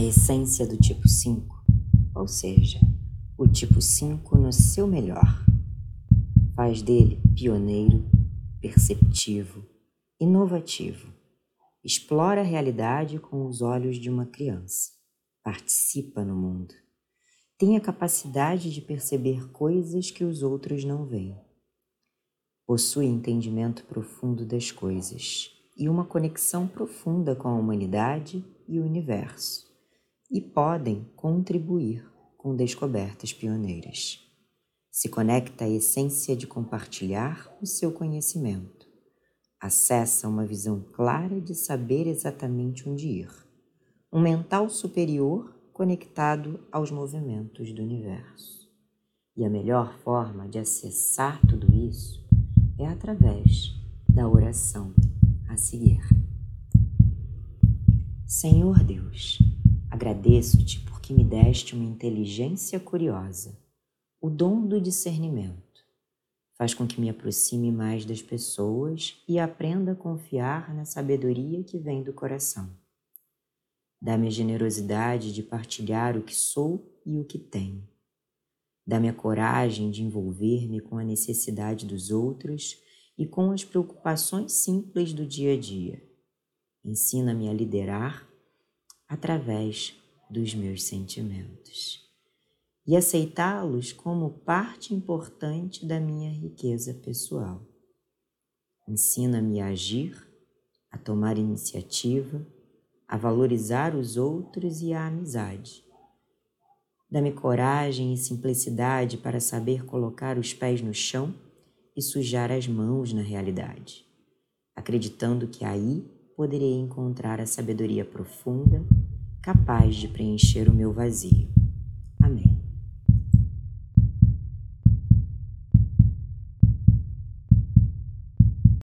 a essência do tipo 5, ou seja, o tipo 5 no seu melhor. Faz dele pioneiro, perceptivo, inovativo. Explora a realidade com os olhos de uma criança. Participa no mundo. Tem a capacidade de perceber coisas que os outros não veem. Possui entendimento profundo das coisas e uma conexão profunda com a humanidade e o universo e podem contribuir com descobertas pioneiras. Se conecta à essência de compartilhar o seu conhecimento. Acessa uma visão clara de saber exatamente onde ir. Um mental superior conectado aos movimentos do universo. E a melhor forma de acessar tudo isso é através da oração a seguir. Senhor Deus, Agradeço-te porque me deste uma inteligência curiosa, o dom do discernimento. Faz com que me aproxime mais das pessoas e aprenda a confiar na sabedoria que vem do coração. Dá-me a generosidade de partilhar o que sou e o que tenho. Dá-me a coragem de envolver-me com a necessidade dos outros e com as preocupações simples do dia a dia. Ensina-me a liderar através dos meus sentimentos e aceitá-los como parte importante da minha riqueza pessoal. Ensina-me a agir, a tomar iniciativa, a valorizar os outros e a amizade. Dá-me coragem e simplicidade para saber colocar os pés no chão e sujar as mãos na realidade, acreditando que aí poderei encontrar a sabedoria profunda capaz de preencher o meu vazio.